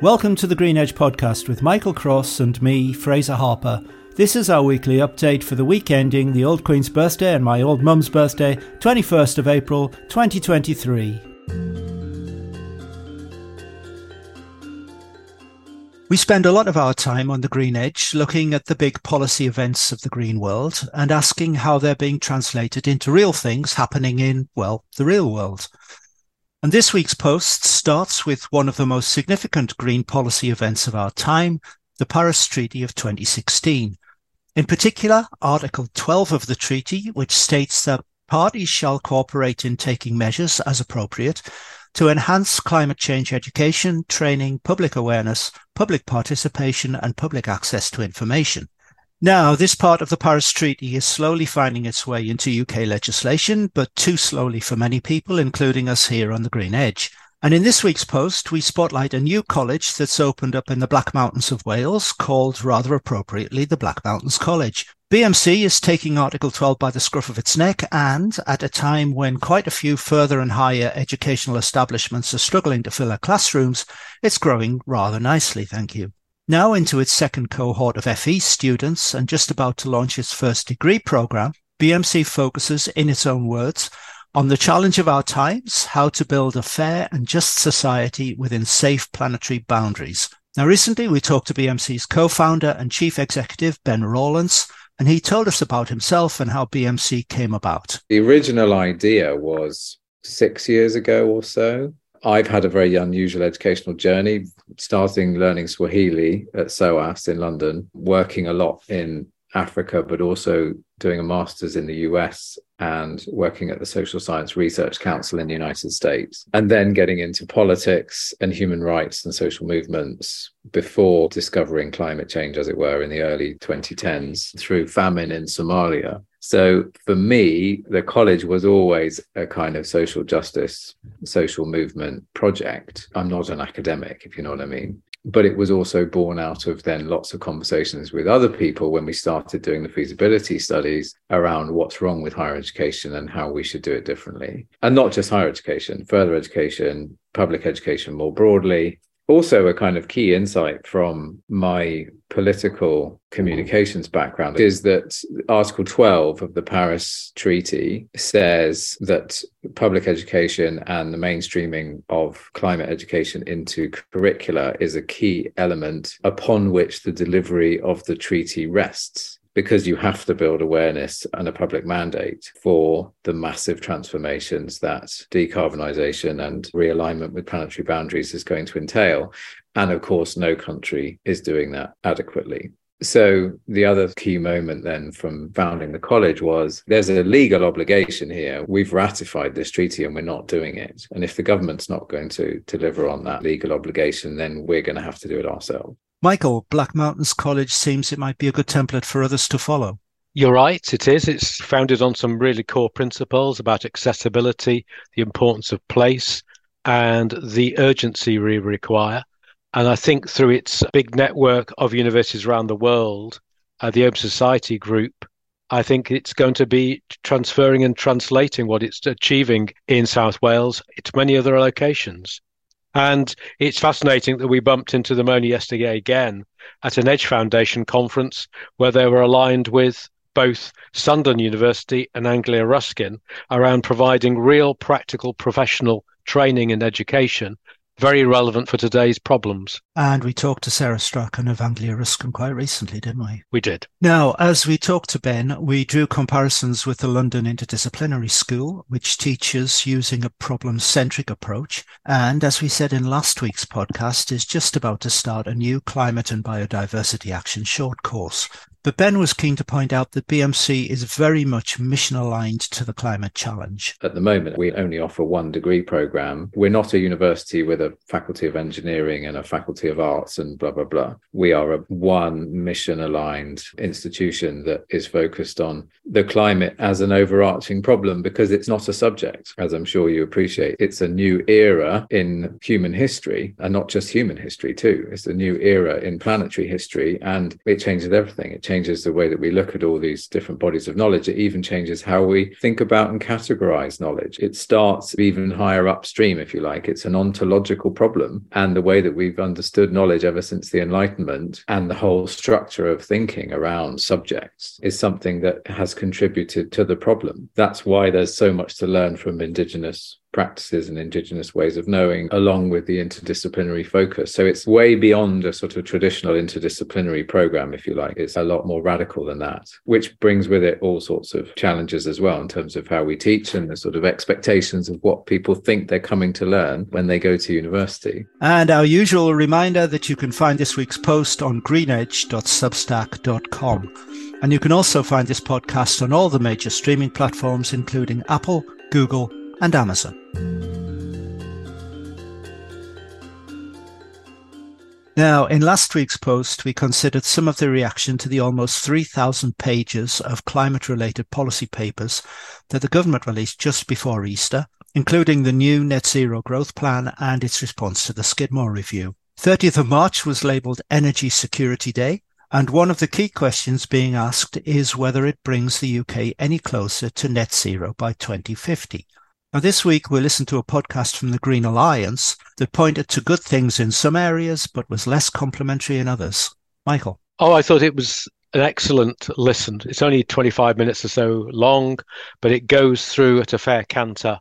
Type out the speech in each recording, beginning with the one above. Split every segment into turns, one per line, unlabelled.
Welcome to the Green Edge podcast with Michael Cross and me, Fraser Harper. This is our weekly update for the week ending the Old Queen's birthday and my old mum's birthday, 21st of April 2023. We spend a lot of our time on the Green Edge looking at the big policy events of the green world and asking how they're being translated into real things happening in, well, the real world. And this week's post starts with one of the most significant green policy events of our time, the Paris Treaty of 2016. In particular, Article 12 of the treaty, which states that parties shall cooperate in taking measures as appropriate to enhance climate change education, training, public awareness, public participation, and public access to information. Now, this part of the Paris Treaty is slowly finding its way into UK legislation, but too slowly for many people, including us here on the Green Edge. And in this week's post, we spotlight a new college that's opened up in the Black Mountains of Wales, called rather appropriately the Black Mountains College. BMC is taking Article 12 by the scruff of its neck, and at a time when quite a few further and higher educational establishments are struggling to fill their classrooms, it's growing rather nicely, thank you. Now into its second cohort of FE students and just about to launch its first degree program, BMC focuses, in its own words, on the challenge of our times, how to build a fair and just society within safe planetary boundaries. Now, recently we talked to BMC's co-founder and chief executive, Ben Rawlence, and he told us about himself and how BMC came about.
The original idea was six years ago or so. I've had a very unusual educational journey, starting learning Swahili at SOAS in London, working a lot in Africa, but also doing a master's in the US and working at the Social Science Research Council in the United States, and then getting into politics and human rights and social movements before discovering climate change, as it were, in the early 2010s through famine in Somalia. So for me, the college was always a kind of social justice, social movement project. I'm not an academic, if you know what I mean but it was also born out of then lots of conversations with other people when we started doing the feasibility studies around what's wrong with higher education and how we should do it differently. And not just higher education, further education, public education more broadly, also a kind of key insight from my political communications background is that article 12 of the paris treaty says that public education and the mainstreaming of climate education into curricula is a key element upon which the delivery of the treaty rests because you have to build awareness and a public mandate for the massive transformations that decarbonisation and realignment with planetary boundaries is going to entail. And of course, no country is doing that adequately. So, the other key moment then from founding the college was there's a legal obligation here. We've ratified this treaty and we're not doing it. And if the government's not going to deliver on that legal obligation, then we're going to have to do it ourselves.
Michael, Black Mountains College seems it might be a good template for others to follow.
You're right, it is. It's founded on some really core principles about accessibility, the importance of place, and the urgency we require. And I think through its big network of universities around the world, uh, the Open Society Group, I think it's going to be transferring and translating what it's achieving in South Wales to many other locations. And it's fascinating that we bumped into them only yesterday again at an Edge Foundation conference where they were aligned with both Sunderland University and Anglia Ruskin around providing real practical professional training and education very relevant for today's problems.
And we talked to Sarah Strachan of Anglia Ruskin quite recently, didn't we?
We did.
Now, as we talked to Ben, we drew comparisons with the London Interdisciplinary School, which teaches using a problem centric approach. And as we said in last week's podcast, is just about to start a new climate and biodiversity action short course but Ben was keen to point out that BMC is very much mission aligned to the climate challenge.
At the moment, we only offer one degree program. We're not a university with a faculty of engineering and a faculty of arts and blah, blah, blah. We are a one mission aligned institution that is focused on the climate as an overarching problem because it's not a subject, as I'm sure you appreciate. It's a new era in human history and not just human history, too. It's a new era in planetary history and it changes everything. It changes changes the way that we look at all these different bodies of knowledge. It even changes how we think about and categorize knowledge. It starts even higher upstream, if you like. It's an ontological problem. And the way that we've understood knowledge ever since the Enlightenment and the whole structure of thinking around subjects is something that has contributed to the problem. That's why there's so much to learn from indigenous practices and indigenous ways of knowing along with the interdisciplinary focus. So it's way beyond a sort of traditional interdisciplinary program if you like. It's a lot more radical than that which brings with it all sorts of challenges as well in terms of how we teach and the sort of expectations of what people think they're coming to learn when they go to university.
And our usual reminder that you can find this week's post on greenedge.substack.com and you can also find this podcast on all the major streaming platforms including apple google and Amazon. Now, in last week's post, we considered some of the reaction to the almost 3,000 pages of climate related policy papers that the government released just before Easter, including the new Net Zero Growth Plan and its response to the Skidmore Review. 30th of March was labelled Energy Security Day, and one of the key questions being asked is whether it brings the UK any closer to net zero by 2050. Now, this week we listened to a podcast from the Green Alliance that pointed to good things in some areas, but was less complimentary in others. Michael.
Oh, I thought it was an excellent listen. It's only 25 minutes or so long, but it goes through at a fair canter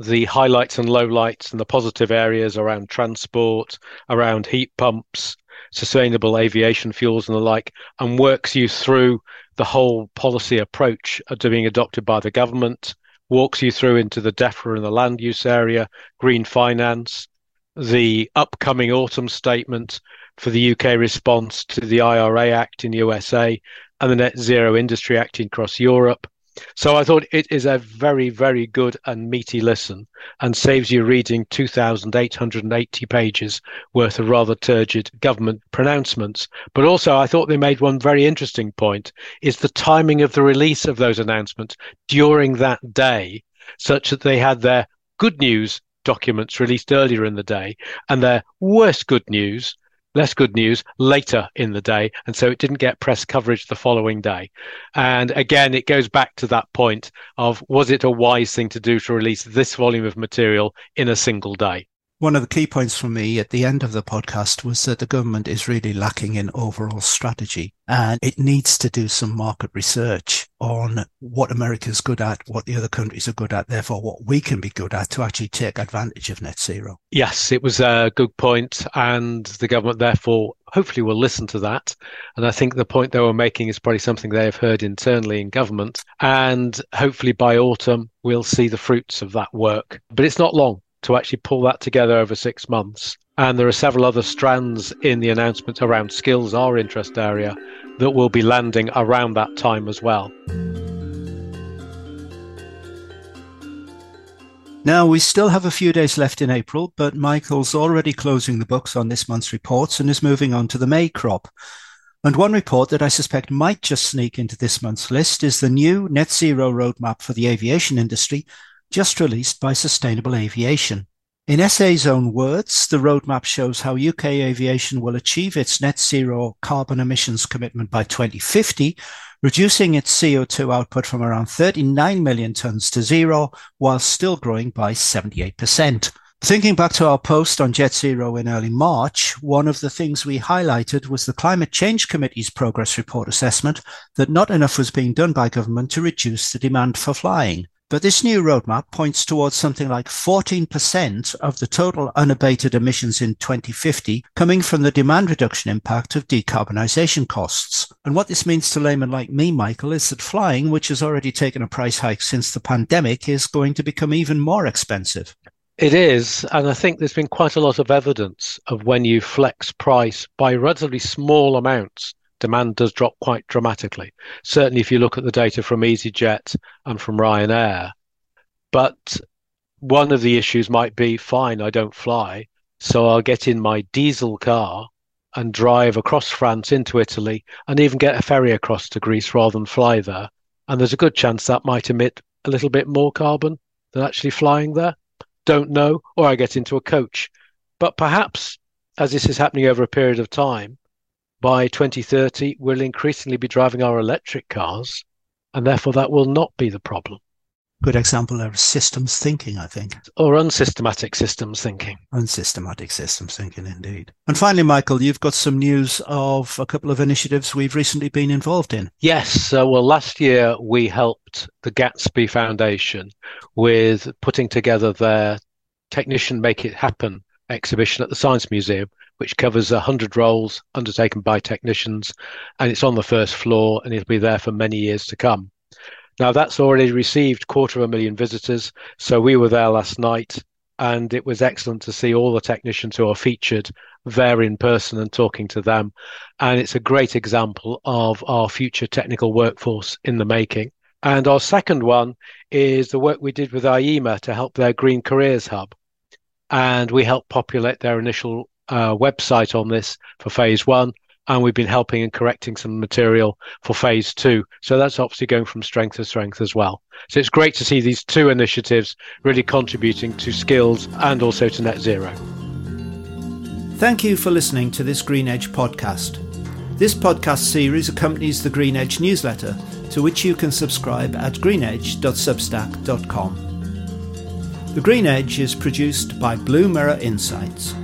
the highlights and lowlights and the positive areas around transport, around heat pumps, sustainable aviation fuels and the like, and works you through the whole policy approach to being adopted by the government walks you through into the DEFRA and the land use area, green finance, the upcoming autumn statement for the UK response to the IRA Act in the USA and the Net Zero Industry Act across Europe, so I thought it is a very, very good and meaty listen and saves you reading 2,880 pages worth of rather turgid government pronouncements. But also, I thought they made one very interesting point is the timing of the release of those announcements during that day, such that they had their good news documents released earlier in the day and their worst good news less good news later in the day. And so it didn't get press coverage the following day. And again, it goes back to that point of was it a wise thing to do to release this volume of material in a single day?
One of the key points for me at the end of the podcast was that the government is really lacking in overall strategy and it needs to do some market research on what America's good at, what the other countries are good at, therefore what we can be good at to actually take advantage of net zero.
Yes, it was a good point and the government therefore hopefully will listen to that. And I think the point they were making is probably something they have heard internally in government. And hopefully by autumn, we'll see the fruits of that work. But it's not long to actually pull that together over six months. And there are several other strands in the announcement around skills, our interest area, that will be landing around that time as well.
Now, we still have a few days left in April, but Michael's already closing the books on this month's reports and is moving on to the May crop. And one report that I suspect might just sneak into this month's list is the new net zero roadmap for the aviation industry just released by Sustainable Aviation. In SA's own words, the roadmap shows how UK aviation will achieve its net zero carbon emissions commitment by 2050, reducing its CO2 output from around 39 million tonnes to zero, while still growing by 78%. Thinking back to our post on Jet Zero in early March, one of the things we highlighted was the Climate Change Committee's progress report assessment that not enough was being done by government to reduce the demand for flying. But this new roadmap points towards something like 14% of the total unabated emissions in 2050 coming from the demand reduction impact of decarbonisation costs. And what this means to laymen like me, Michael, is that flying, which has already taken a price hike since the pandemic, is going to become even more expensive.
It is. And I think there's been quite a lot of evidence of when you flex price by relatively small amounts demand does drop quite dramatically. Certainly, if you look at the data from EasyJet and from Ryanair. But one of the issues might be fine, I don't fly. So I'll get in my diesel car and drive across France into Italy and even get a ferry across to Greece rather than fly there. And there's a good chance that might emit a little bit more carbon than actually flying there. Don't know. Or I get into a coach. But perhaps as this is happening over a period of time, by 2030, we'll increasingly be driving our electric cars, and therefore that will not be the problem.
Good example of systems thinking, I think.
Or unsystematic systems thinking.
Unsystematic systems thinking, indeed. And finally, Michael, you've got some news of a couple of initiatives we've recently been involved in.
Yes. Uh, well, last year we helped the Gatsby Foundation with putting together their Technician Make It Happen exhibition at the Science Museum, which covers 100 roles undertaken by technicians. And it's on the first floor and it'll be there for many years to come. Now, that's already received quarter of a million visitors. So we were there last night and it was excellent to see all the technicians who are featured there in person and talking to them. And it's a great example of our future technical workforce in the making. And our second one is the work we did with IEMA to help their Green Careers Hub. And we helped populate their initial uh, website on this for phase one. And we've been helping and correcting some material for phase two. So that's obviously going from strength to strength as well. So it's great to see these two initiatives really contributing to skills and also to net zero.
Thank you for listening to this Green Edge podcast. This podcast series accompanies the Green Edge newsletter, to which you can subscribe at greenedge.substack.com. The Green Edge is produced by Blue Mirror Insights.